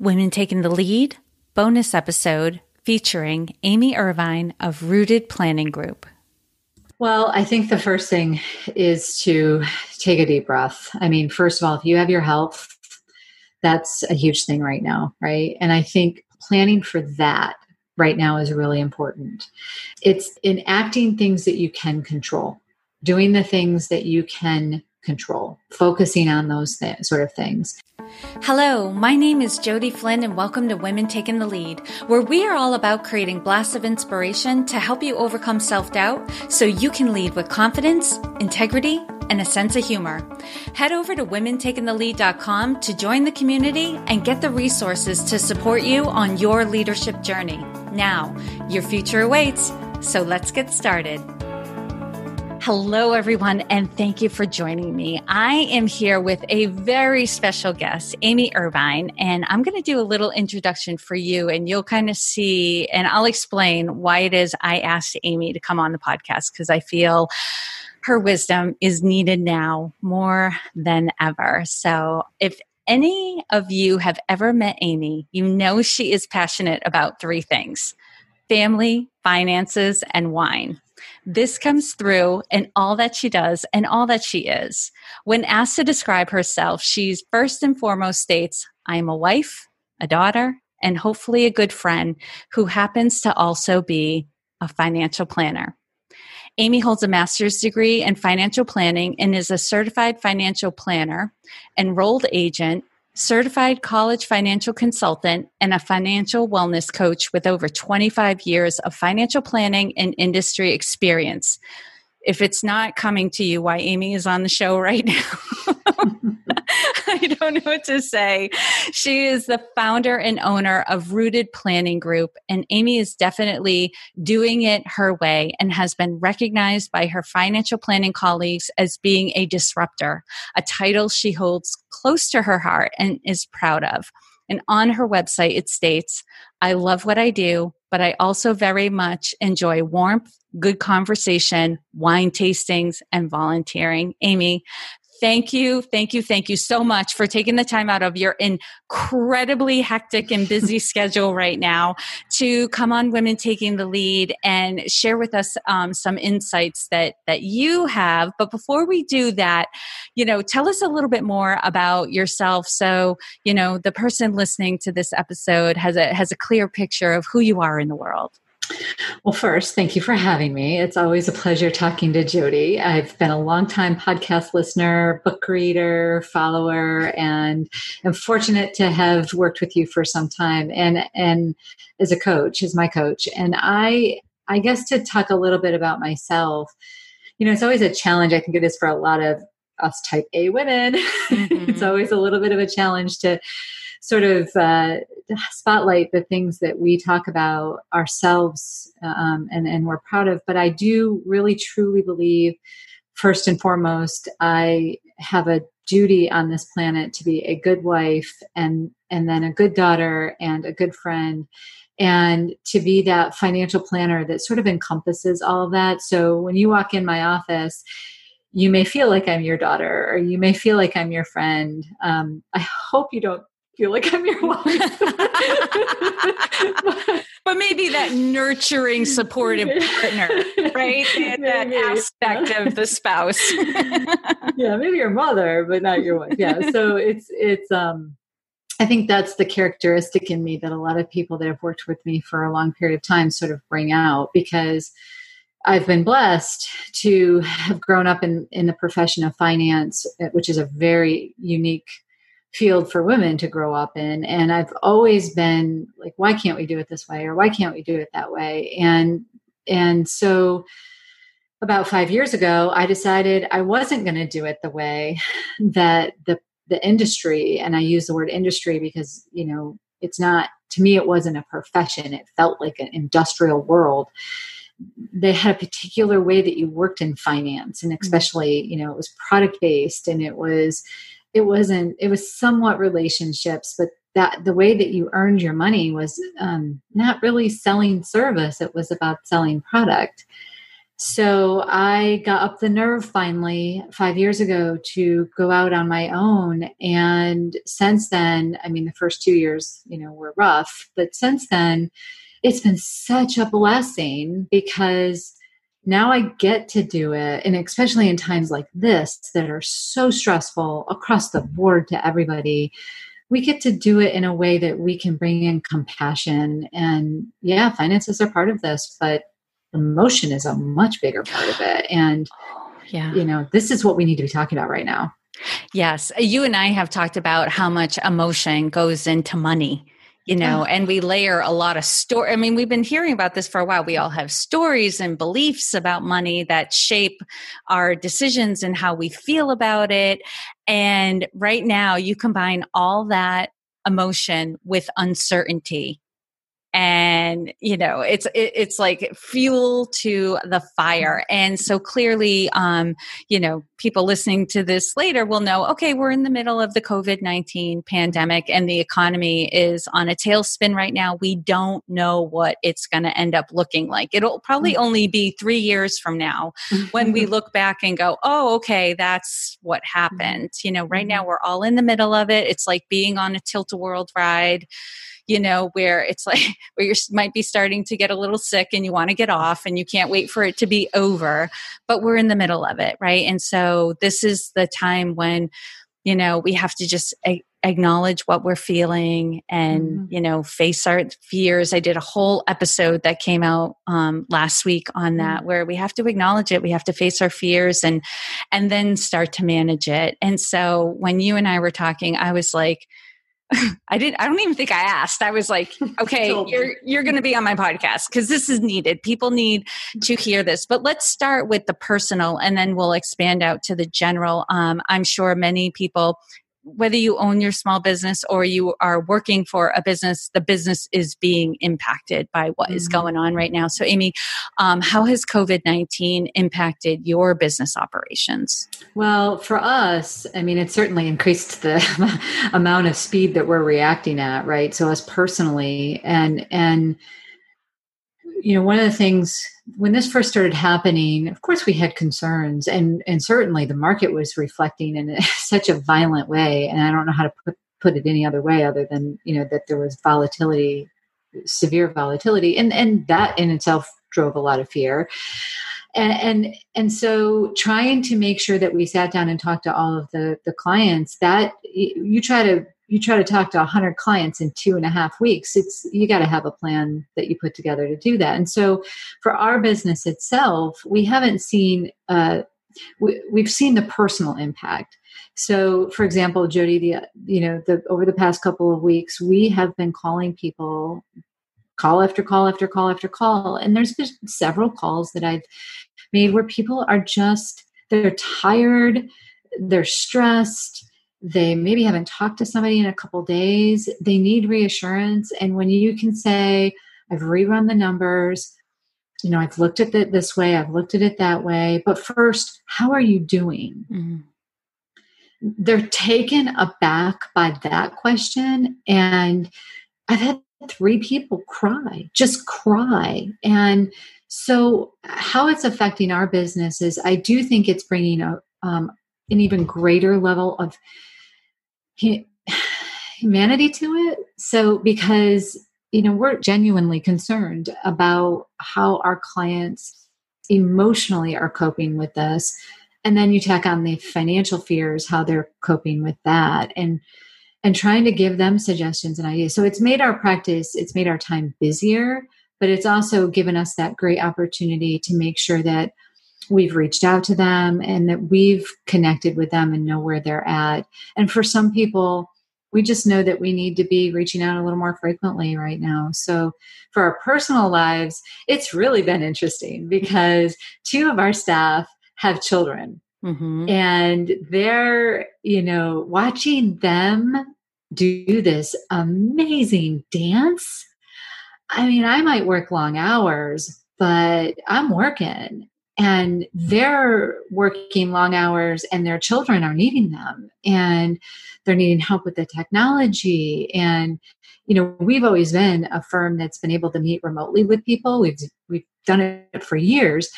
Women Taking the Lead bonus episode featuring Amy Irvine of Rooted Planning Group. Well, I think the first thing is to take a deep breath. I mean, first of all, if you have your health, that's a huge thing right now, right? And I think planning for that right now is really important. It's enacting things that you can control, doing the things that you can control, focusing on those th- sort of things. Hello, my name is Jody Flynn, and welcome to Women Taking the Lead, where we are all about creating blasts of inspiration to help you overcome self doubt so you can lead with confidence, integrity, and a sense of humor. Head over to womentakingthelead.com to join the community and get the resources to support you on your leadership journey. Now, your future awaits, so let's get started. Hello, everyone, and thank you for joining me. I am here with a very special guest, Amy Irvine, and I'm going to do a little introduction for you, and you'll kind of see, and I'll explain why it is I asked Amy to come on the podcast because I feel her wisdom is needed now more than ever. So, if any of you have ever met Amy, you know she is passionate about three things family, finances, and wine. This comes through in all that she does and all that she is. When asked to describe herself, she's first and foremost states, I am a wife, a daughter, and hopefully a good friend who happens to also be a financial planner. Amy holds a master's degree in financial planning and is a certified financial planner, enrolled agent, certified college financial consultant, and a financial wellness coach with over 25 years of financial planning and industry experience. If it's not coming to you why Amy is on the show right now, I don't know what to say. She is the founder and owner of Rooted Planning Group, and Amy is definitely doing it her way and has been recognized by her financial planning colleagues as being a disruptor, a title she holds close to her heart and is proud of. And on her website, it states, I love what I do, but I also very much enjoy warmth, good conversation, wine tastings, and volunteering. Amy, thank you, thank you, thank you so much for taking the time out of your incredibly hectic and busy schedule right now to come on Women Taking the Lead and share with us um, some insights that that you have. But before we do that, you know, tell us a little bit more about yourself, so you know the person listening to this episode has a has a clear picture of who you are in the world. Well, first, thank you for having me. It's always a pleasure talking to Jody. I've been a long-time podcast listener, book reader, follower, and am fortunate to have worked with you for some time and and as a coach, as my coach. And I I guess to talk a little bit about myself, you know, it's always a challenge. I think it is for a lot of us type A women. Mm-hmm. it's always a little bit of a challenge to sort of uh, spotlight the things that we talk about ourselves um, and, and we're proud of. But I do really truly believe, first and foremost, I have a duty on this planet to be a good wife and and then a good daughter and a good friend and to be that financial planner that sort of encompasses all of that so when you walk in my office you may feel like i'm your daughter or you may feel like i'm your friend um, i hope you don't feel like I'm your wife. but, maybe that nurturing, supportive partner, right? Maybe, that aspect yeah. of the spouse. yeah, maybe your mother, but not your wife. Yeah. So it's it's um I think that's the characteristic in me that a lot of people that have worked with me for a long period of time sort of bring out because I've been blessed to have grown up in, in the profession of finance, which is a very unique field for women to grow up in. And i've always been like why can't we do it this way? Or why can't we do it that way? And and so about 5 years ago i decided i wasn't going to do it the way that the the industry and i use the word industry because you know it's not to me it wasn't a profession. It felt like an industrial world. They had a particular way that you worked in finance and mm. especially you know it was product based and it was it wasn't it was somewhat relationships but that the way that you earned your money was um, not really selling service it was about selling product So I got up the nerve finally five years ago to go out on my own. And since then, I mean, the first two years, you know, were rough, but since then, it's been such a blessing because now I get to do it. And especially in times like this that are so stressful across the board to everybody, we get to do it in a way that we can bring in compassion. And yeah, finances are part of this, but emotion is a much bigger part of it. And, yeah. you know, this is what we need to be talking about right now. Yes. You and I have talked about how much emotion goes into money you know, uh-huh. and we layer a lot of story. I mean, we've been hearing about this for a while. We all have stories and beliefs about money that shape our decisions and how we feel about it. And right now, you combine all that emotion with uncertainty and you know it's it, it's like fuel to the fire and so clearly um you know people listening to this later will know okay we're in the middle of the covid-19 pandemic and the economy is on a tailspin right now we don't know what it's going to end up looking like it'll probably mm. only be 3 years from now when we look back and go oh okay that's what mm-hmm. happened you know right now mm-hmm. we're all in the middle of it it's like being on a Tilt-A-Whirl ride you know, where it's like where you might be starting to get a little sick and you want to get off and you can't wait for it to be over, but we're in the middle of it, right? And so this is the time when, you know, we have to just a- acknowledge what we're feeling and mm-hmm. you know face our fears i did a whole episode that came out um, last week on that mm-hmm. where we have to acknowledge it we have to face our fears and and then start to manage it and so when you and i were talking i was like I didn't I don't even think I asked. I was like, okay, you're you're going to be on my podcast cuz this is needed. People need to hear this. But let's start with the personal and then we'll expand out to the general. Um, I'm sure many people whether you own your small business or you are working for a business, the business is being impacted by what mm-hmm. is going on right now. So, Amy, um, how has COVID 19 impacted your business operations? Well, for us, I mean, it certainly increased the amount of speed that we're reacting at, right? So, us personally, and, and, you know, one of the things when this first started happening, of course, we had concerns, and and certainly the market was reflecting in such a violent way. And I don't know how to put put it any other way other than you know that there was volatility, severe volatility, and and that in itself drove a lot of fear. And, and and so trying to make sure that we sat down and talked to all of the the clients that you try to you try to talk to 100 clients in two and a half weeks it's you got to have a plan that you put together to do that. And so for our business itself we haven't seen uh, we, we've seen the personal impact. So for example jody the you know the over the past couple of weeks we have been calling people call after call after call after call and there's been several calls that i've made where people are just they're tired they're stressed they maybe haven't talked to somebody in a couple days. They need reassurance. And when you can say i've rerun the numbers. You know i've looked at it this way. I've looked at it that way. But first how are you doing? Mm-hmm. they're taken aback by that question. And i've had three people cry just cry. And so how it's affecting our business is i do think it's bringing a um, an even greater level of humanity to it. So, because, you know, we're genuinely concerned about how our clients emotionally are coping with this. And then you tack on the financial fears, how they're coping with that. And and trying to give them suggestions and ideas. So it's made our practice, it's made our time busier, but it's also given us that great opportunity to make sure that we've reached out to them and that we've connected with them and know where they're at. And for some people, we just know that we need to be reaching out a little more frequently right now. So, for our personal lives, it's really been interesting because two of our staff have children. Mm-hmm. And they're, you know, watching them do this amazing dance. I mean, I might work long hours, but I'm working and they're working long hours and their children are needing them and they're needing help with the technology. And you know we've always been a firm that's been able to meet remotely with people. We've we've done it for years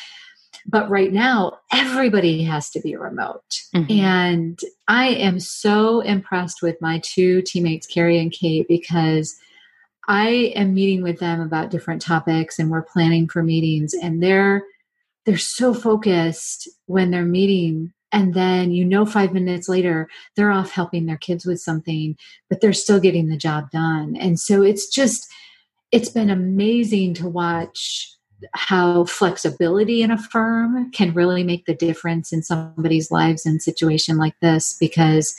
but right now everybody has to be remote. Mm-hmm. and i am so impressed with my two teammates carrie and kate because i am meeting with them about different topics and we're planning for meetings and they're they're so focused when they're meeting and then you know 5 minutes later they're off helping their kids with something but they're still getting the job done. And so it's just it's been amazing to watch how flexibility in a firm can really make the difference in somebody's lives in a situation like this because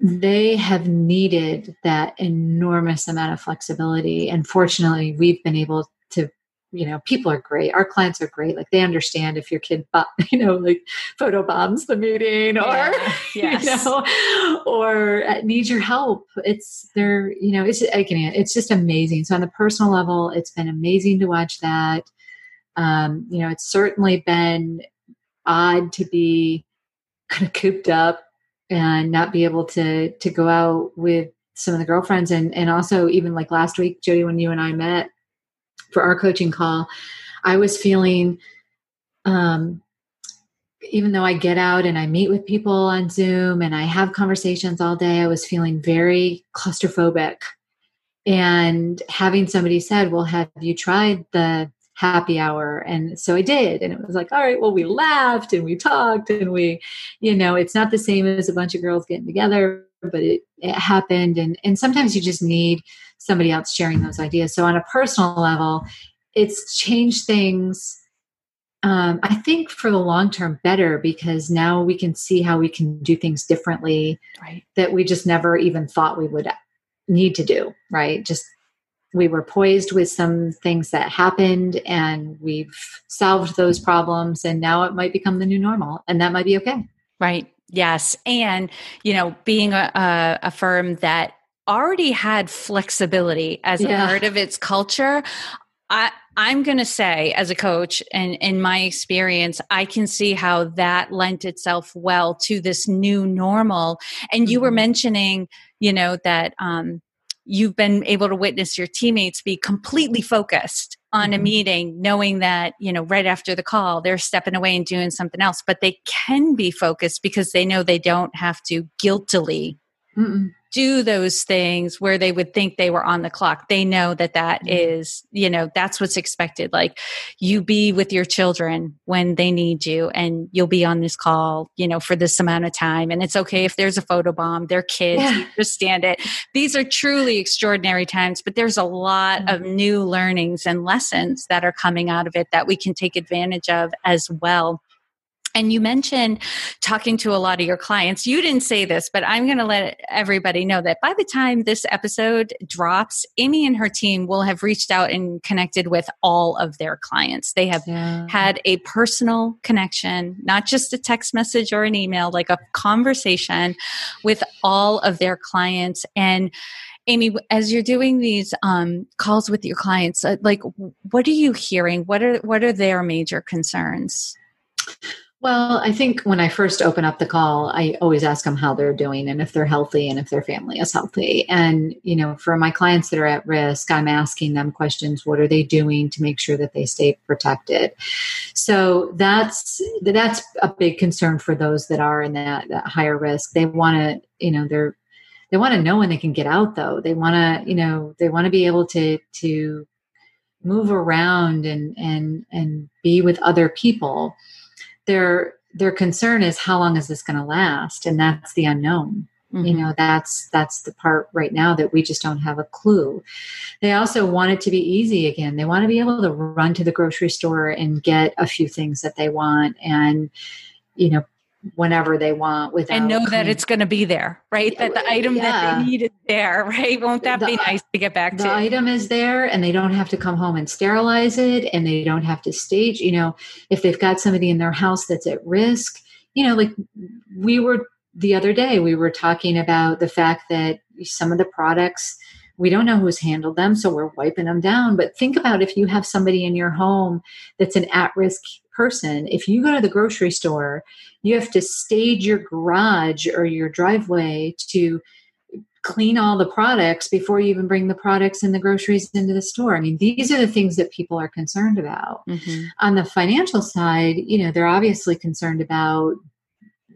they have needed that enormous amount of flexibility. And fortunately we've been able to you know people are great our clients are great like they understand if your kid you know like photo bombs the meeting or yeah. yes. you know or uh, needs your help it's they're you know it's again it's just amazing so on the personal level it's been amazing to watch that um you know it's certainly been odd to be kind of cooped up and not be able to to go out with some of the girlfriends and and also even like last week jody when you and i met for our coaching call, I was feeling, um, even though I get out and I meet with people on Zoom and I have conversations all day, I was feeling very claustrophobic. And having somebody said, Well, have you tried the happy hour? And so I did. And it was like, All right, well, we laughed and we talked and we, you know, it's not the same as a bunch of girls getting together, but it, it happened. And, and sometimes you just need somebody else sharing those ideas. So on a personal level, it's changed things. Um, I think for the long term better because now we can see how we can do things differently right. that we just never even thought we would need to do. Right? Just we were poised with some things that happened and we've solved those problems and now it might become the new normal and that might be okay right yes and you know being a, a, firm that already had flexibility as yeah. a part of its culture. I, I'm going to say, as a coach, and in my experience, I can see how that lent itself well to this new normal. And mm-hmm. you were mm-hmm. mentioning, you know, that um, you've been able to witness your teammates be completely focused on mm-hmm. a meeting, knowing that, you know, right after the call, they're stepping away and doing something else, but they can be focused because they know they don't have to guiltily Mm-mm do those things where they would think they were on the clock they know that that mm-hmm. is you know that's what's expected like you be with your children when they need you and you'll be on this call you know for this amount of time and it's okay if there's a photo bomb they're kids yeah. understand it these are truly extraordinary times but there's a lot mm-hmm. of new learnings and lessons that are coming out of it that we can take advantage of as well and you mentioned talking to a lot of your clients. You didn't say this, but I'm going to let everybody know that by the time this episode drops, Amy and her team will have reached out and connected with all of their clients. They have yeah. had a personal connection, not just a text message or an email, like a conversation with all of their clients. And Amy, as you're doing these um, calls with your clients, uh, like what are you hearing? What are what are their major concerns? Well, I think when I first open up the call, I always ask them how they're doing and if they're healthy and if their family is healthy. And, you know, for my clients that are at risk, I'm asking them questions what are they doing to make sure that they stay protected? So that's that's a big concern for those that are in that, that higher risk. They want to, you know, they're they want to know when they can get out though. They want to, you know, they want to be able to to move around and and and be with other people their their concern is how long is this going to last? And that's the unknown. Mm-hmm. you know that's that's the part right now that we just don't have a clue. They also want it to be easy again. They want to be able to run to the grocery store and get a few things that they want and you know whenever they want without and know that it's going to be there right? That the item yeah. that they need is there right? Won't that the, be nice to get back the to? the item is there and they don't have to come home and sterilize it and they don't have to stage you know if they've got somebody in their house that's at risk you know like we were the other day we were talking about the fact that some of the products we don't know who's handled them so we're wiping them down but think about if you have somebody in your home that's an at-risk person if you go to the grocery store you have to stage your garage or your driveway to clean all the products before you even bring the products and the groceries into the store. I mean, these are the things that people are concerned about. Mm-hmm. On the financial side, you know, they're obviously concerned about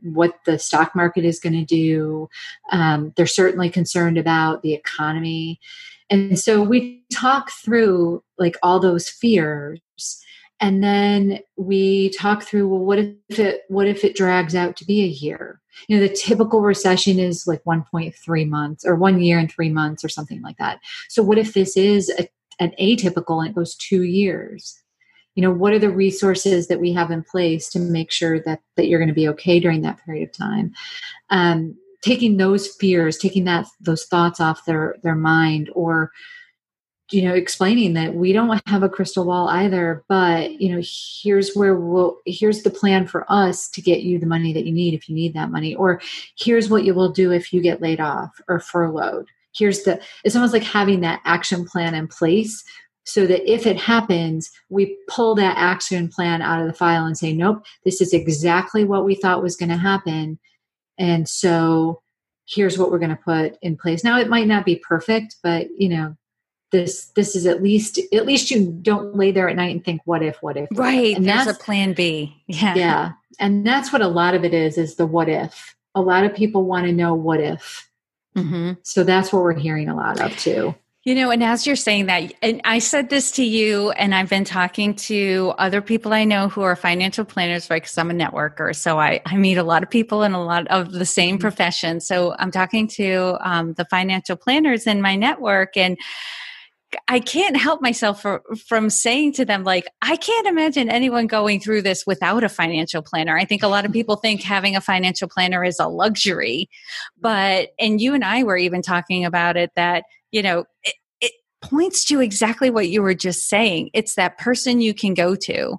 what the stock market is going to do. Um, they're certainly concerned about the economy. And so we talk through like all those fears and then we talk through well what if it what if it drags out to be a year? You know the typical recession is like 1.3 months or one year and three months or something like that. So what if this is a, an atypical and it goes two years? You know what are the resources that we have in place to make sure that that you're going to be okay during that period of time? Um, taking those fears taking that those thoughts off their their mind or you know explaining that we don't have a crystal ball either but you know here's where we'll here's the plan for us to get you the money that you need if you need that money or here's what you will do if you get laid off or furloughed. Here's the it's almost like having that action plan in place so that if it happens we pull that action plan out of the file and say nope this is exactly what we thought was going to happen. And so here's what we're going to put in place. Now it might not be perfect but you know this this is at least at least you don't lay there at night and think what if what if right and that's a plan b yeah yeah and that's what a lot of it is is the what if a lot of people want to know what if mm-hmm. so that's what we're hearing a lot of too you know, and as you're saying that, and I said this to you, and I've been talking to other people I know who are financial planners, right? Because I'm a networker. So I, I meet a lot of people in a lot of the same mm-hmm. So I'm talking to um, the financial planners in my network, and I can't help myself for, from saying to them, like, I can't imagine anyone going through this without a financial planner. I think a lot of people think having a financial planner is a luxury. But, and you and I were even talking about it that, you know, it, it points to exactly what you were just saying. It's that person you can go to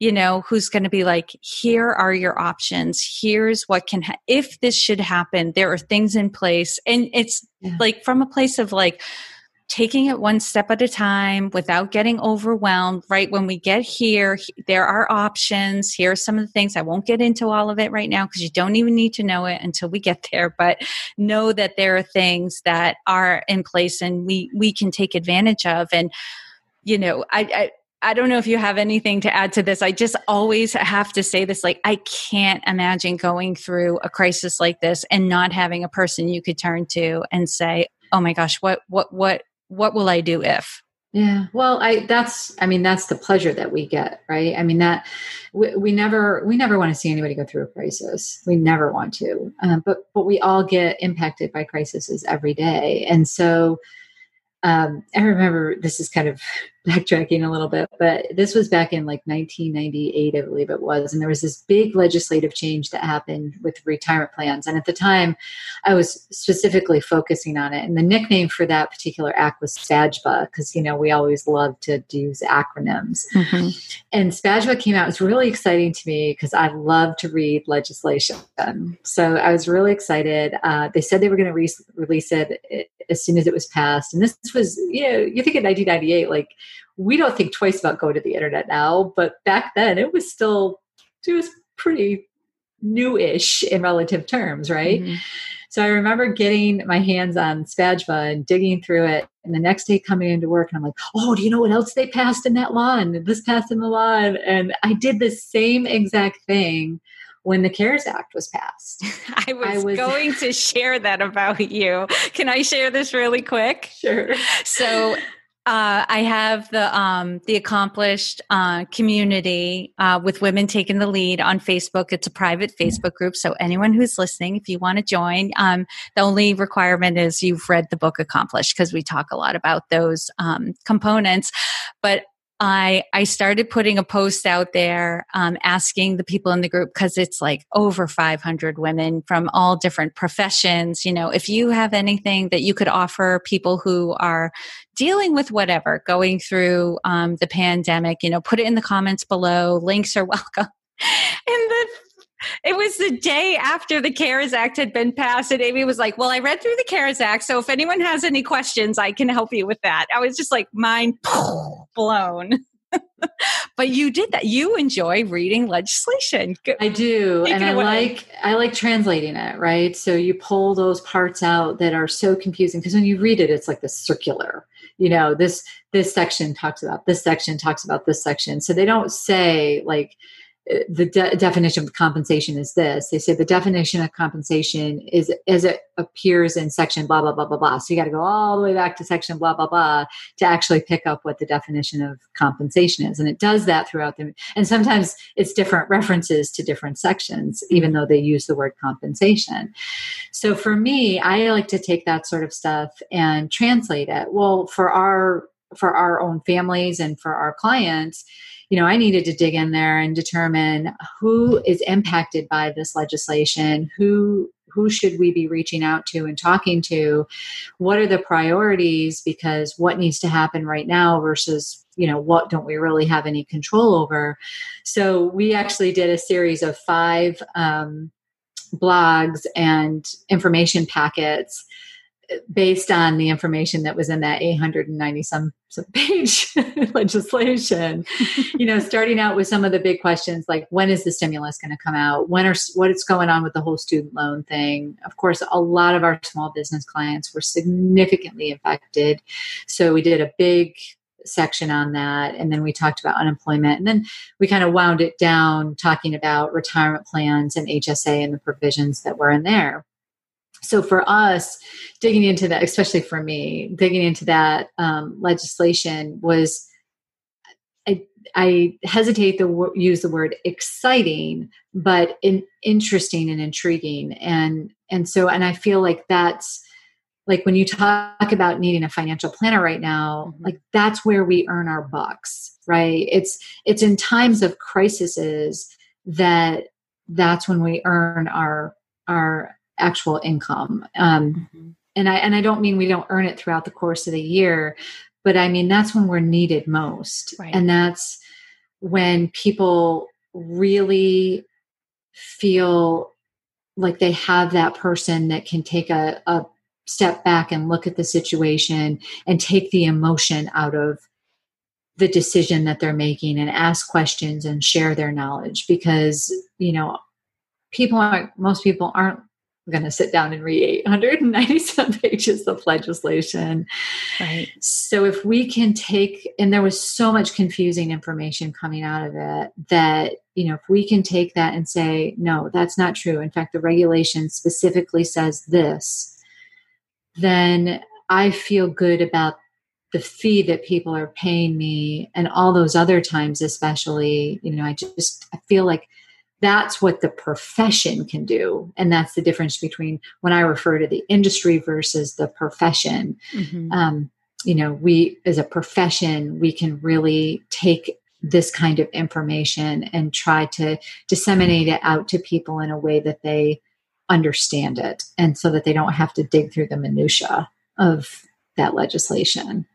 you know who's going to be like here are your options here's what can ha- if this should happen there are things in place and it's yeah. like from a place of like taking it one step at a time without getting overwhelmed. Right when we get here there are options. Here are some of the things. I won't get into all of it right now because you don't even need to know it until we get there but know that there are things that are in place and we we can take advantage of. And you know i, I I don't know if you have anything to add to this. I just always have to say this like, I can't imagine going through a crisis like this and not having a person you could turn to and say, oh my gosh, what, what, what, what will I do if? Yeah. Well, I that's I mean that's the pleasure that we get, right? I mean that we, we never we never want to see anybody go through a crisis. We never want to. Um, but but we all get impacted by crises every day. And so um, I remember this is kind of backtracking a little bit, but this was back in like 1998, I believe it was. And there was this big legislative change that happened with retirement plans. And at the time, I was specifically focusing on it. And the nickname for that particular act was SPAJBA, because, you know, we always love to use acronyms. Mm-hmm. And SPAJBA came out. It was really exciting to me because I love to read legislation. So I was really excited. Uh, they said they were going to re- release it as soon as it was passed. And this was, you know, you think in 1998, like we don't think twice about going to the internet now, but back then it was still, it was pretty new-ish in relative terms, right? Mm-hmm. So I remember getting my hands on SPAJBA and digging through it. And the next day coming into work, and I'm like, oh, do you know what else they passed in that law? And this passed in the law. And, and I did the same exact thing when the CARES Act was passed. I was, I was going to share that about you. Can I share this really quick? Sure. So uh, I have the um, the accomplished uh, community uh, with women taking the lead on Facebook. It's a private Facebook group, so anyone who's listening, if you want to join, um, the only requirement is you've read the book Accomplished because we talk a lot about those um, components. But I I started putting a post out there um, asking the people in the group because it's like over 500 women from all different professions. You know, if you have anything that you could offer people who are dealing with whatever, going through um, the pandemic, you know, put it in the comments below. Links are welcome. and the it was the day after the CARES Act had been passed, and Amy was like, Well, I read through the CARES Act, so if anyone has any questions, I can help you with that. I was just like, mind blown. but you did that. You enjoy reading legislation. I do, Take and I like I like translating it. Right, so you pull those parts out that are so confusing because when you read it, it's like this circular. You know, this this section talks about this section talks about this section. So they don't say like the de- definition of compensation is this. They say the definition of compensation is as it appears in section blah blah blah blah blah. So you got to go all the way back to section blah blah blah to actually pick up what the definition of compensation is. And it does that throughout the and sometimes it's different references to different sections even though they use the word compensation. So for me i like to take that sort of stuff and translate it. Well for our for our own families and for our clients you know, I needed to dig in there and determine who is impacted by this legislation, who who should we be reaching out to and talking to? What are the priorities? Because what needs to happen right now versus you know what don't we really have any control over? So we actually did a series of five um, blogs and information packets based on the information that was in that 890 some, some page legislation you know starting out with some of the big questions like when is the stimulus going to come out? When are what is going on with the whole student loan thing? Of course a lot of our small business clients were significantly affected so we did a big section on that and then we talked about unemployment and then we kind of wound it down talking about retirement plans and hsa and the provisions that were in there so for us digging into that especially for me digging into that um, legislation was I, I hesitate to use the word exciting but in, interesting and intriguing and and so and i feel like that's like when you talk about needing a financial planner right now mm-hmm. like that's where we earn our bucks right it's it's in times of crises that that's when we earn our our actual income. Um, mm-hmm. And I and I don't mean we don't earn it throughout the course of the year, but I mean that's when we're needed most, right. and that's when people really feel like they have that person that can take a, a step back and look at the situation and take the emotion out of the decision that they're making and ask questions and share their knowledge because you know people aren't most people aren't going to sit down and read 897 pages of legislation. Right. So if we can take, and there was so much confusing information coming out of it that, you know, if we can take that and say, no, that's not true. In fact, the regulation specifically says this, then I feel good about the fee that people are paying me and all those other times especially you know i just i feel like that's what the profession can do. And that's the difference between when i refer to the industry versus the profession. Mm-hmm. um, you know we as a profession we can really take this kind of information and try to disseminate it out to people in a way that they understand it and so that they don't have to dig through the minutia of that legislation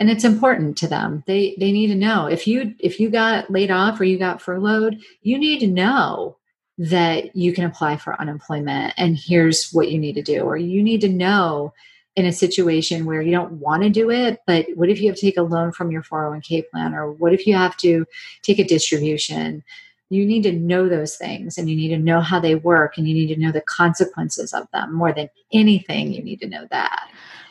and it's important to them. They they need to know. If you if you got laid off or you got furloughed you need to know that you can apply for unemployment and here's what you need to do. Or you need to know in a situation where you don't want to do it but what if you have to take a loan from your 401k plan? Or what if you have to take a distribution? You need to know those things and you need to know how they work and you need to know the consequences of them more than anything. You need to know that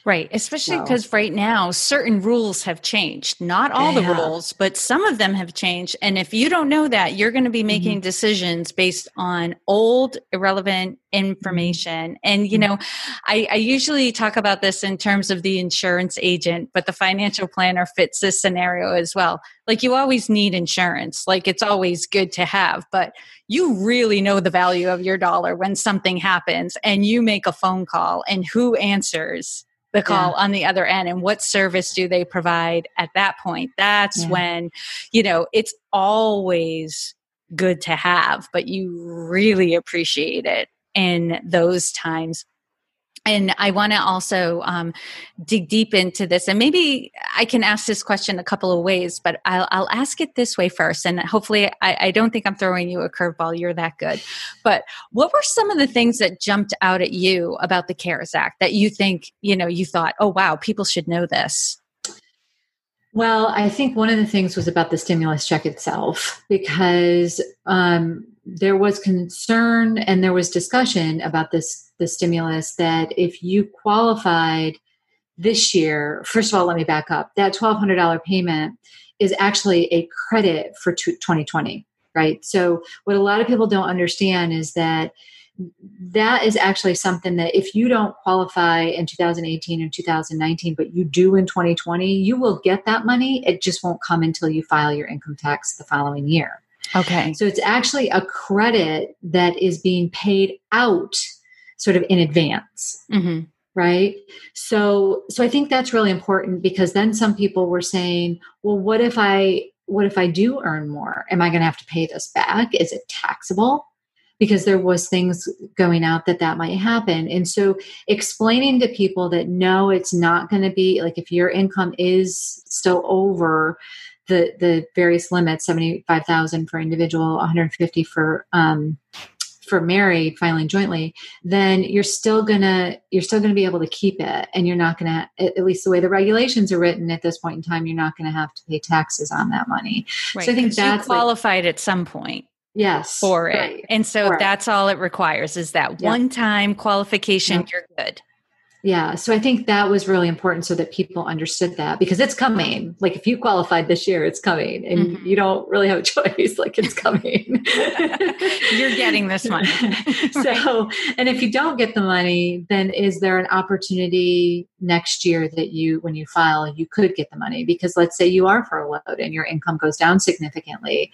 Right. Especially because so. right now, certain rules have changed. Not all the rules, but some of them have changed. And if you don't know that, you're going to be making mm-hmm. decisions based on old, irrelevant information. And, you mm-hmm. know, I, I usually talk about this in terms of the insurance agent, but the financial planner fits this scenario as well. Like, you always need insurance, like, it's always good to have, but you really know the value of your dollar when something happens and you make a phone call and who answers the call yeah. on the other end and what service do they provide at that point that's yeah. when you know it's always good to have but you really appreciate it in those times and I want to also um, dig deep into this. And maybe I can ask this question a couple of ways, but I'll, I'll ask it this way first. And hopefully, I, I don't think I'm throwing you a curveball. You're that good. But what were some of the things that jumped out at you about the CARES Act that you think, you know, you thought, oh, wow, people should know this? Well, I think one of the things was about the stimulus check itself because um, there was concern and there was discussion about this the stimulus that if you qualified this year, first of all, let me back up. That twelve hundred dollar payment is actually a credit for 2020, right? So what a lot of people don't understand is that that is actually something that if you don't qualify in 2018 and 2019 but you do in 2020 you will get that money it just won't come until you file your income tax the following year okay so it's actually a credit that is being paid out sort of in advance mm-hmm. right? So so i think that's really important because then some people were saying well what if i what if i do earn more? Am i going to have to pay this back? Is it taxable? Because there was things going out that that might happen. And so explaining to people that no it's not going to be like if your income is still over the the various limits 75000 for individual 150 for um for married filing jointly then you're still gonna you're still gonna be able to keep it and you're not gonna at least the way the regulations are written at this point in time you're not gonna have to pay taxes on that money. Right, so i think that's qualified like, at some point yes for it. right. and so that's all it requires is that one time qualification you're good yeah so i think that was really important so that people understood that because it's coming. Like if you qualified this year it's coming and mm-hmm. you don't really have a choice like it's coming. You're getting this money so and if you don't get the money then is there an opportunity next year that you when you file you could get the money? Because let's say you are furloughed and your income goes down significantly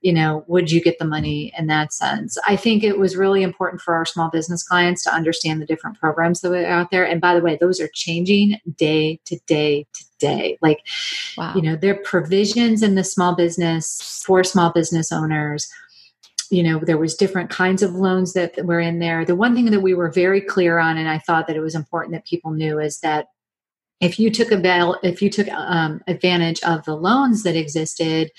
you know, would you get the money in that sense? I think it was really important for our small business clients to understand the different programs that are out there. And by the way, those are changing day to day to day. Like, wow. you know, there are provisions in the small business for small business owners you know there was different kinds of loans that were in there the one thing that we were very clear on and i thought that it was important that people knew is that if you took avail if you took um, advantage of the loans that existed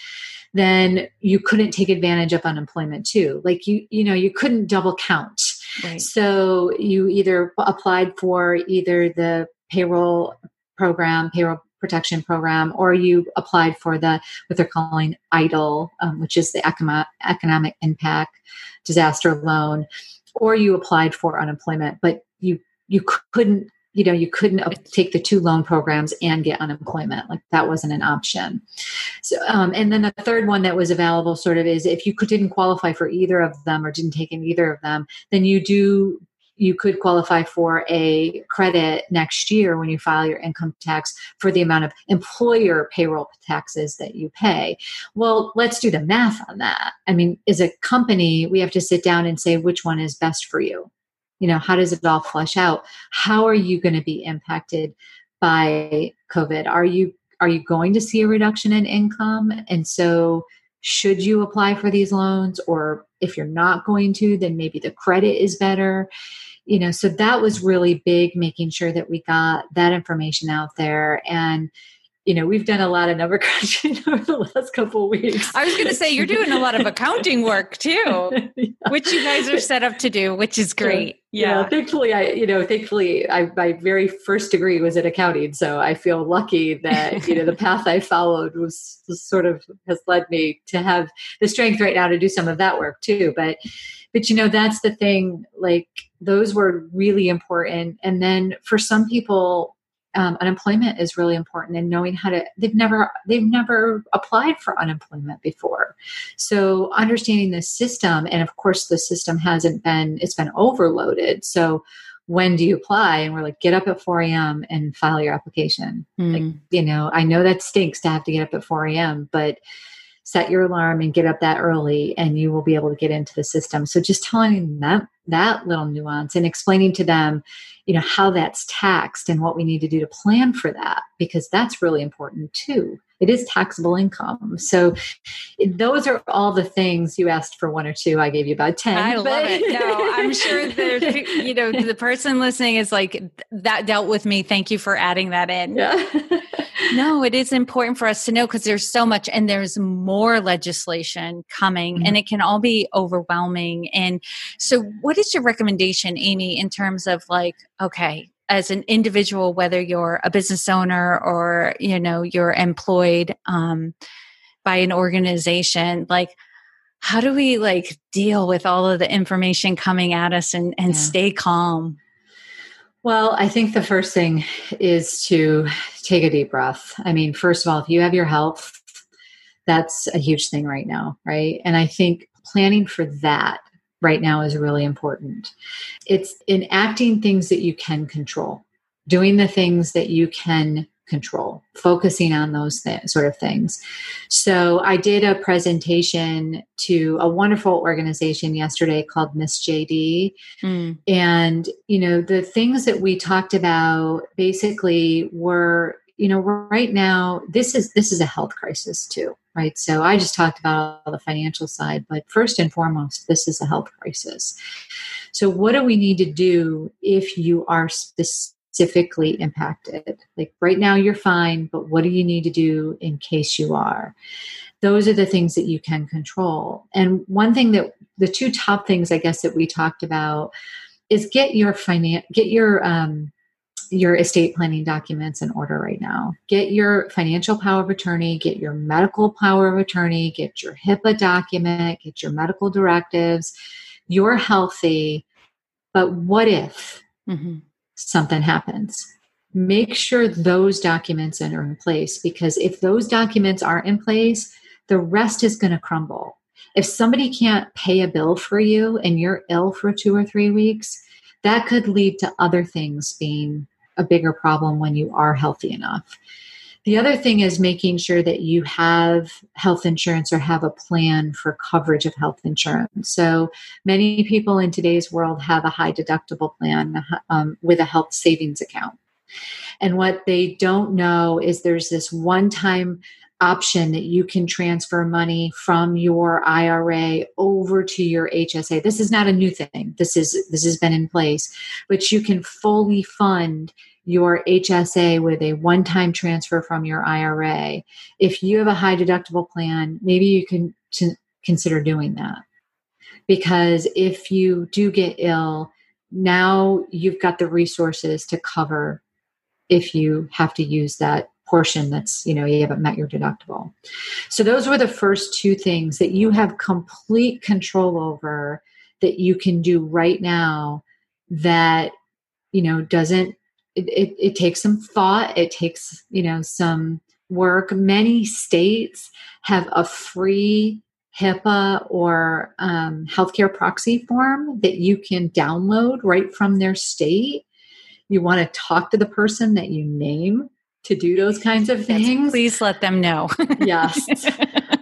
then you couldn't take advantage of unemployment too. Like you, you know, you couldn't double count. Right. So you either applied for either the payroll program, payroll protection program, or you applied for the what they're calling EIDL, um, which is the economic impact disaster loan, or you applied for unemployment, but you you couldn't you know you couldn't take the two loan programs and get unemployment like that wasn't an option so um, and then the third one that was available sort of is if you could, didn't qualify for either of them or didn't take in either of them then you do you could qualify for a credit next year when you file your income tax for the amount of employer payroll taxes that you pay. Well, let's do the math on that. I mean, as a company, we have to sit down and say which one is best for you you know how does it all flush out? How are you going to be impacted by covid? Are you are you going to see a reduction in income? And so should you apply for these loans? Or if you're not going to then maybe the credit is better. You know so that was really big making sure that we got that information out there. And you know, we've done a lot of number crunching over the last couple weeks. I was going to say you're doing a lot of accounting work too, yeah. which you guys are set up to do, which is great. Yeah. yeah. Thankfully, I, you know, thankfully, I, my very first degree was in accounting, so I feel lucky that you know the path I followed was, was sort of has led me to have the strength right now to do some of that work too. But, but you know, that's the thing. Like those were really important, and then for some people um, unemployment is really important and knowing how to they've never they've never applied for unemployment before. So understanding the system and of course the system hasn't been it's been overloaded. So when do you apply? And we're like get up at 4 a.m and file your application. Mm. like you know i know that stinks to have to get up at 4 a.m but set your alarm and get up that early and you will be able to get into the system. So just telling them that little nuance and explaining to them you know how that's taxed and what we need to do to plan for that because that's really important too. It is taxable income. So those are all the things you asked for one or two i gave you about 10 i but... love it. No i'm sure there's you know the person listening is like that dealt with me. Thank you for adding that in. Yeah no it is important for us to know because there's so much and there's more legislation coming mm-hmm. and it can all be overwhelming and so what is your recommendation amy in terms of like okay as an individual whether you're a business owner or you know you're employed um, by an organization like how do we like deal with all of the information coming at us and and yeah. stay calm well i think the first thing is to take a deep breath. I mean first of all if you have your health that's a huge thing right now right? And i think planning for that right now is really important. It's enacting things that you can control doing the things that you can control, focusing on those th- sort of things. So I did a presentation to a wonderful organization yesterday called Miss JD. Mm. And, you know, the things that we talked about basically were, you know, right now, this is this is a health crisis too right? So I just talked about the financial side, but first and foremost, this is a health crisis. So, what do we need to do if you are specific? Specifically impacted. Like right now, you're fine, but what do you need to do in case you are? Those are the things that you can control. And one thing that the two top things I guess that we talked about is get your finance, get your um, your estate planning documents in order right now. Get your financial power of attorney, get your medical power of attorney, get your HIPAA document, get your medical directives. You're healthy, but what if? Mm-hmm something happens. Make sure those documents are in place because if those documents aren't in place, the rest is going to crumble. If somebody can't pay a bill for you and you're ill for two or three weeks, that could lead to other things being a bigger problem when you are healthy enough. The other thing is making sure that you have health insurance or have a plan for coverage of health insurance. So many people in today's world have a high deductible plan um, with a health savings account. And what they don't know is there's this one time option that you can transfer money from your IRA over to your HSA. This is not a new thing. This is this has been in place, but you can fully fund your HSA with a one time transfer from your IRA. If you have a high deductible plan, maybe you can t- consider doing that. Because if you do get ill, now you've got the resources to cover if you have to use that portion that's you know you haven't met your deductible so those were the first two things that you have complete control over that you can do right now that you know doesn't it, it, it takes some thought it takes you know some work many states have a free HIPAA or um, healthcare proxy form that you can download right from their state. You want to talk to the person that you name to do those kinds of things. Yes, please let them know. yes.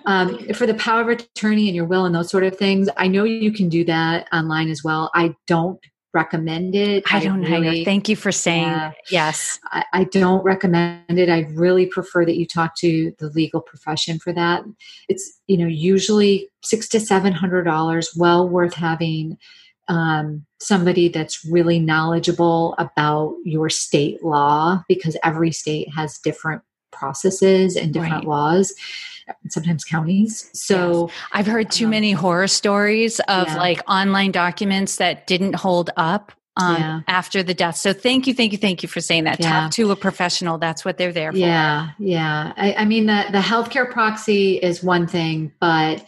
Um, for the power of attorney and your will and those sort of things, I know you can do that online as well. I don't recommend it. I don't I really, Thank you for saying yeah, yes. I, I, don't recommend it. I really prefer that you talk to the legal profession for that. It's you know usually six to seven hundred dollars. Well worth having um, somebody that's really knowledgeable about your state law because every state has different processes and different right. laws sometimes counties. So yes. I've heard too um, many horror stories of yeah. like online documents that didn't hold up um, yeah. after the death. So thank you, thank you, thank you for saying that. Yeah. Talk to a professional. That's what they're there for. Yeah, yeah. I, I mean, the the healthcare proxy is one thing, but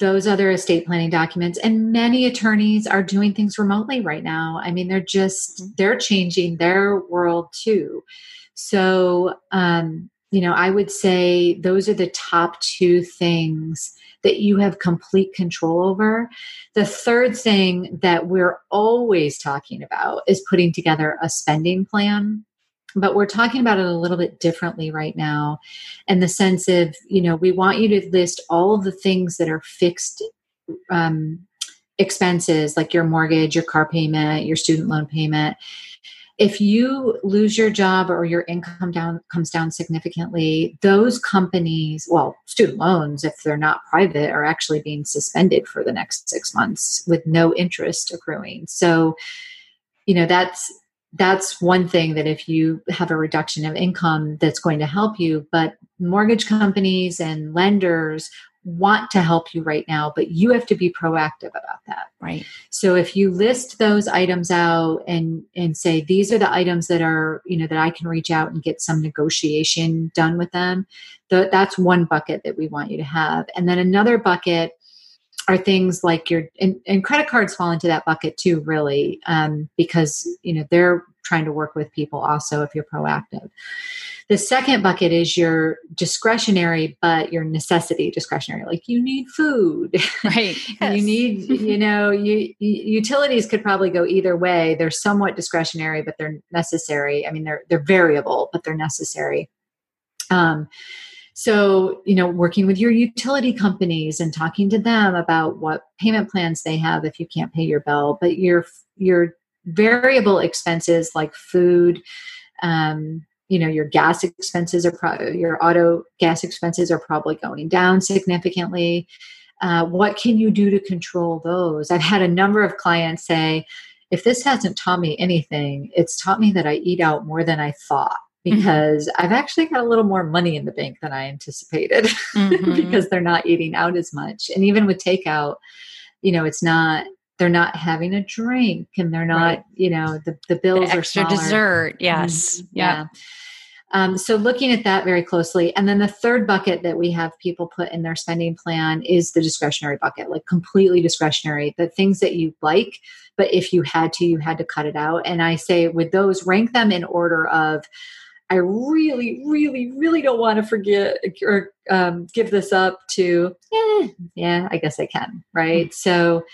those other estate planning documents and many attorneys are doing things remotely right now i mean they're just mm-hmm. they're changing their world too so um, you know, I would say those are the top two things that you have complete control over. The third thing that we're always talking about is putting together a spending plan. But we're talking about it a little bit differently right now in the sense of, you know, we want you to list all of the things that are fixed um, expenses like your mortgage, your car payment, your student loan payment if you lose your job or your income down comes down significantly those companies well student loans if they're not private are actually being suspended for the next six months with no interest accruing. So you know that's that's one thing that if you have a reduction of income that's going to help you. But mortgage companies and lenders want to help you right now, but you have to be proactive about that. Right. So if you list those items out and and say these are the items that are, you know, that I can reach out and get some negotiation done with them, the, that's one bucket that we want you to have. And then another bucket are things like your and, and credit cards fall into that bucket too, really, um, because you know they're trying to work with people also if you're proactive. The second bucket is your discretionary, but your necessity discretionary. Like you need food, right? Yes. you need, you know, you, utilities could probably go either way. They're somewhat discretionary, but they're necessary. I mean, they're they're variable, but they're necessary. Um, so, you know, working with your utility companies and talking to them about what payment plans they have if you can't pay your bill, but your your variable expenses like food, um, you know, your gas expenses are pro- your auto gas expenses are probably going down significantly. Uh, what can you do to control those? I've had a number of clients say, if this hasn't taught me anything, it's taught me that I eat out more than I thought. Mm-hmm. because mm-hmm. I've actually got a little more money in the bank than I anticipated mm-hmm. because they're not eating out as much. And even with takeout, you know, it's not they're not having a drink and they're not, right. you know, the, the bills the are extra dessert. Yes. Mm-hmm. Yeah. yeah. Um, so looking at that very closely. And then the third bucket that we have people put in their spending plan is the discretionary bucket, like completely discretionary, the things that you like, but if you had to, you had to cut it out. And I say with those, rank them in order of I really, really, really don't want to forget or um, give this up to, eh, yeah, I guess I can, right? Mm-hmm. So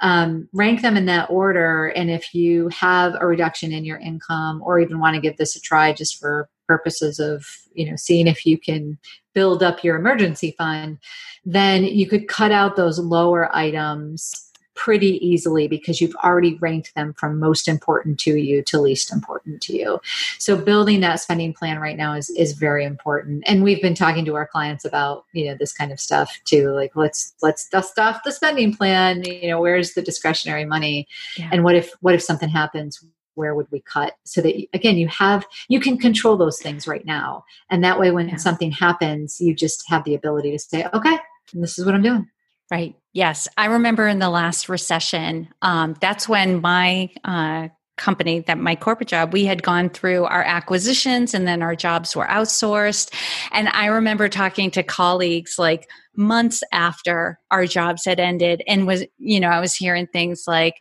um, rank them in that order. And if you have a reduction in your income or even want to give this a try just for purposes of, you know, seeing if you can build up your emergency fund, then you could cut out those lower items pretty easily because you've already ranked them from most important to you to least important to you. So building that spending plan right now is is very important. And we've been talking to our clients about, you know, this kind of stuff too. Like let's let's dust off the spending plan, you know, where's the discretionary money? Yeah. And what if what if something happens? where would we cut so that again you have you can control those things right now and that way when yeah. something happens you just have the ability to say okay this is what i'm doing Right. Yes. I remember in the last recession, um, that's when my uh, company, that my corporate job, we had gone through our acquisitions and then our jobs were outsourced. And I remember talking to colleagues like months after our jobs had ended and was, you know, I was hearing things like,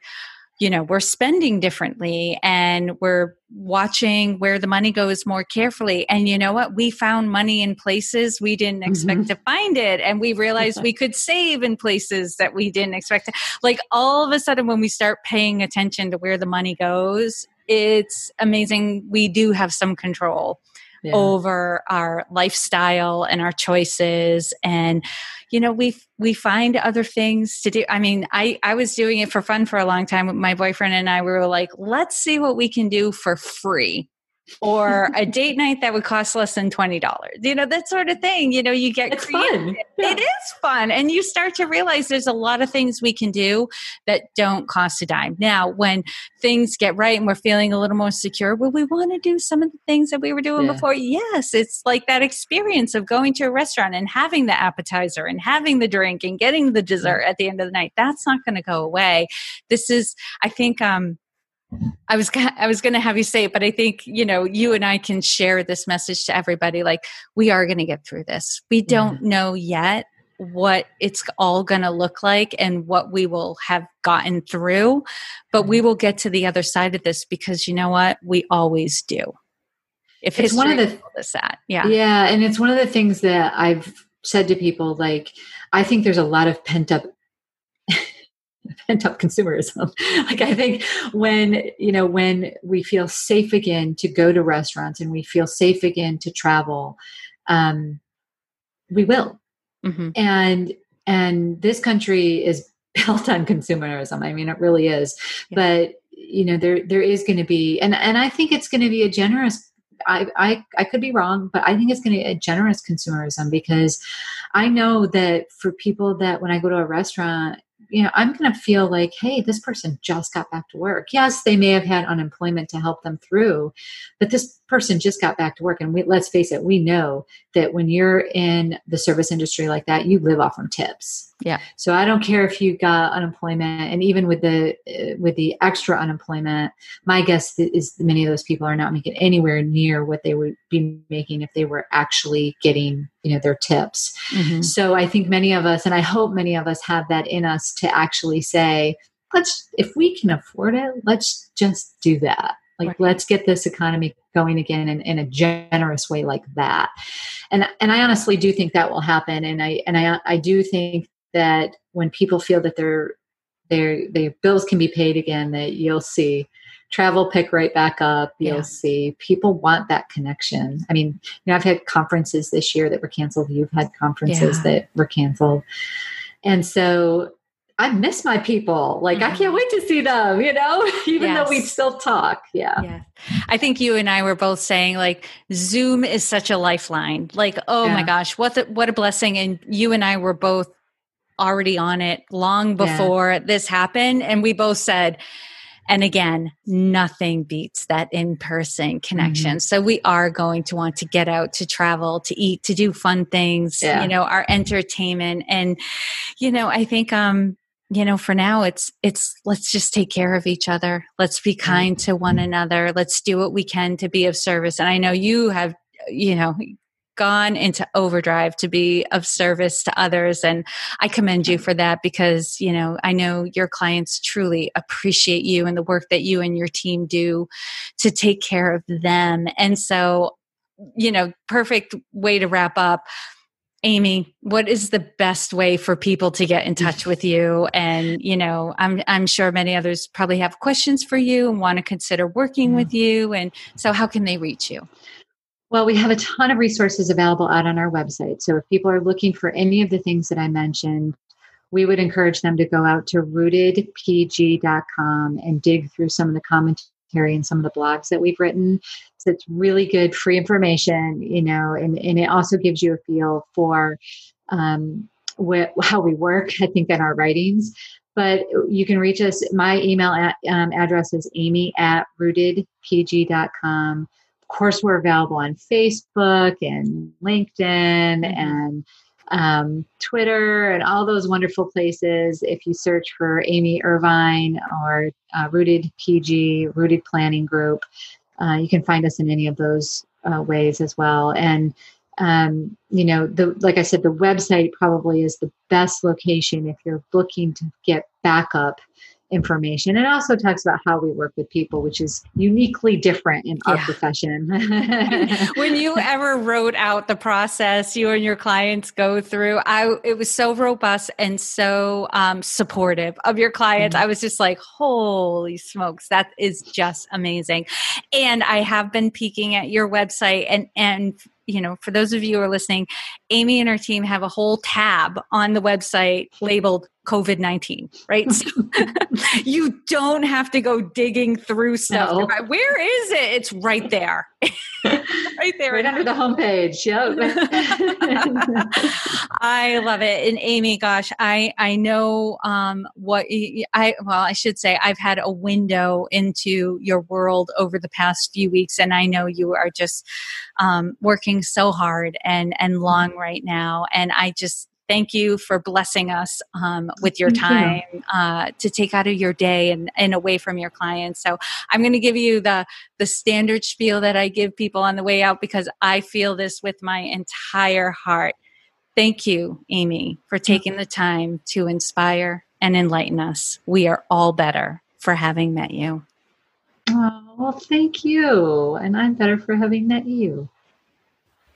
you know we're spending differently and we're watching where the money goes more carefully. And you know what? We found money in places we didn't expect mm-hmm. to find it. And we realized we could save in places that we didn't expect to. Like all of a sudden when we start paying attention to where the money goes it's amazing we do have some control yeah. over our lifestyle and our choices. And you know we we find other things to do. I mean i i was doing it for fun for a long time. My boyfriend and i we were like let's see what we can do for free or a date night that would cost less than $20 you know that sort of thing you know you get it's fun yeah. it is fun and you start to realize there's a lot of things we can do that don't cost a dime. Now when things get right and we're feeling a little more secure will we want to do some of the things that we were doing yeah. before? Yes it's like that experience of going to a restaurant and having the appetizer and having the drink and getting the dessert at the end of the night. That's not going to go away. This is i think um I was I was going to have you say it, but I think you know you and I can share this message to everybody. Like we are going to get through this. We don't know yet what it's all going to look like and what we will have gotten through, but we mm-hmm. will get to the other side of this because you know what we always do. If it's one of the us that, yeah, yeah, and it's one of the things that I've said to people. Like I think there's a lot of pent up pent up consumerism. like I think when you know when we feel safe again to go to restaurants and we feel safe again to travel, um, we will. Mm-hmm. And and this country is built on consumerism. I mean, it really is. Yeah. But you know, there there is going to be, and and I think it's going to be a generous. I, I I could be wrong, but I think it's going to be a generous consumerism because I know that for people that when I go to a restaurant you know, I'm going to feel like, hey, this person just got back to work. Yes, they may have had unemployment to help them through, but this person just got back to work and we, let's face it we know that when you're in the service industry like that you live off from tips yeah so i don't care if you got unemployment and even with the uh, with the extra unemployment my guess is many of those people are not making anywhere near what they would be making if they were actually getting you know their tips mm-hmm. so i think many of us and i hope many of us have that in us to actually say let's if we can afford it let's just do that like right. let's get this economy going again in, in a generous way like that and and i honestly do think that will happen and i and i i do think that when people feel that their their their bills can be paid again that you'll see travel pick right back up you'll yeah. see people want that connection i mean you know i've had conferences this year that were canceled you've had conferences yeah. that were canceled and so I miss my people. Like mm-hmm. I can't wait to see them, you know, even yes. though we still talk. Yeah. Yeah. I think you and I were both saying like Zoom is such a lifeline. Like, oh yeah. my gosh, what the, what a blessing. And you and I were both already on it long before yeah. this happened. And we both said, and again, nothing beats that in person connection. Mm-hmm. So we are going to want to get out to travel, to eat, to do fun things, yeah. you know, our entertainment. And, you know, I think, um, you know for now it's it's let's just take care of each other let's be kind to one another let's do what we can to be of service and i know you have you know gone into overdrive to be of service to others and i commend you for that because you know i know your clients truly appreciate you and the work that you and your team do to take care of them and so you know perfect way to wrap up Amy, what is the best way for people to get in touch with you? And, you know, I'm, I'm sure many others probably have questions for you and want to consider working mm. with you. And so, how can they reach you? Well, we have a ton of resources available out on our website. So, if people are looking for any of the things that I mentioned, we would encourage them to go out to rootedpg.com and dig through some of the commentary and some of the blogs that we've written. So it's really good free information, you know, and, and it also gives you a feel for um, wh- how we work, I think, in our writings. But you can reach us. My email at, um, address is amy at rootedpg.com. Course, we're available on Facebook and LinkedIn mm-hmm. and um, Twitter and all those wonderful places. If you search for Amy Irvine or uh, Rooted PG, Rooted Planning Group, uh, you can find us in any of those uh, ways as well. And um, you know, the like I said, the website probably is the best location if you're looking to get backup information. It also talks about how we work with people, which is uniquely different in our profession. when you ever wrote out the process you and your clients go through, I it was so robust and so um, supportive of your clients. Mm-hmm. I was just like, holy smokes, that is just amazing. And I have been peeking at your website and and you know, for those of you who are listening, Amy and her team have a whole tab on the website labeled COVID 19, right? So you don't have to go digging through stuff. No. Where is it? It's right there. right there. Right under the homepage. Yep. I love it. And Amy, gosh, I, I know um, what I, well, I should say I've had a window into your world over the past few weeks. And I know you are just um, working so hard and, and long right now. And I just, thank you for blessing us um, with your time you. uh, to take out of your day and, and away from your clients. So I'm going to give you the the standard spiel that I give people on the way out because I feel this with my entire heart. Thank you, Amy, for taking the time to inspire and enlighten us. We are all better for having met you. Oh, well, thank you. And I'm better for having met you.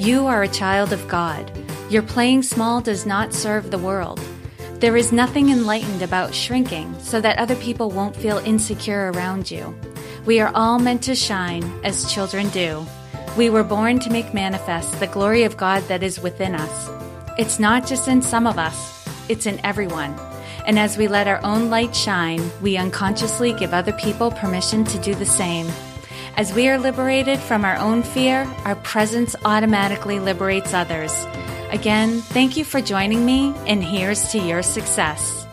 You are a child of God. Your playing small does not serve the world. There is nothing enlightened about shrinking so that other people won't feel insecure around you. We are all meant to shine as children do. We were born to make manifest the glory of God that is within us. It's not just in some of us, it's in everyone. And as we let our own light shine, we unconsciously give other people permission to do the same. As we are liberated from our own fear, our presence automatically liberates others. Again, thank you for joining me, and here's to your success.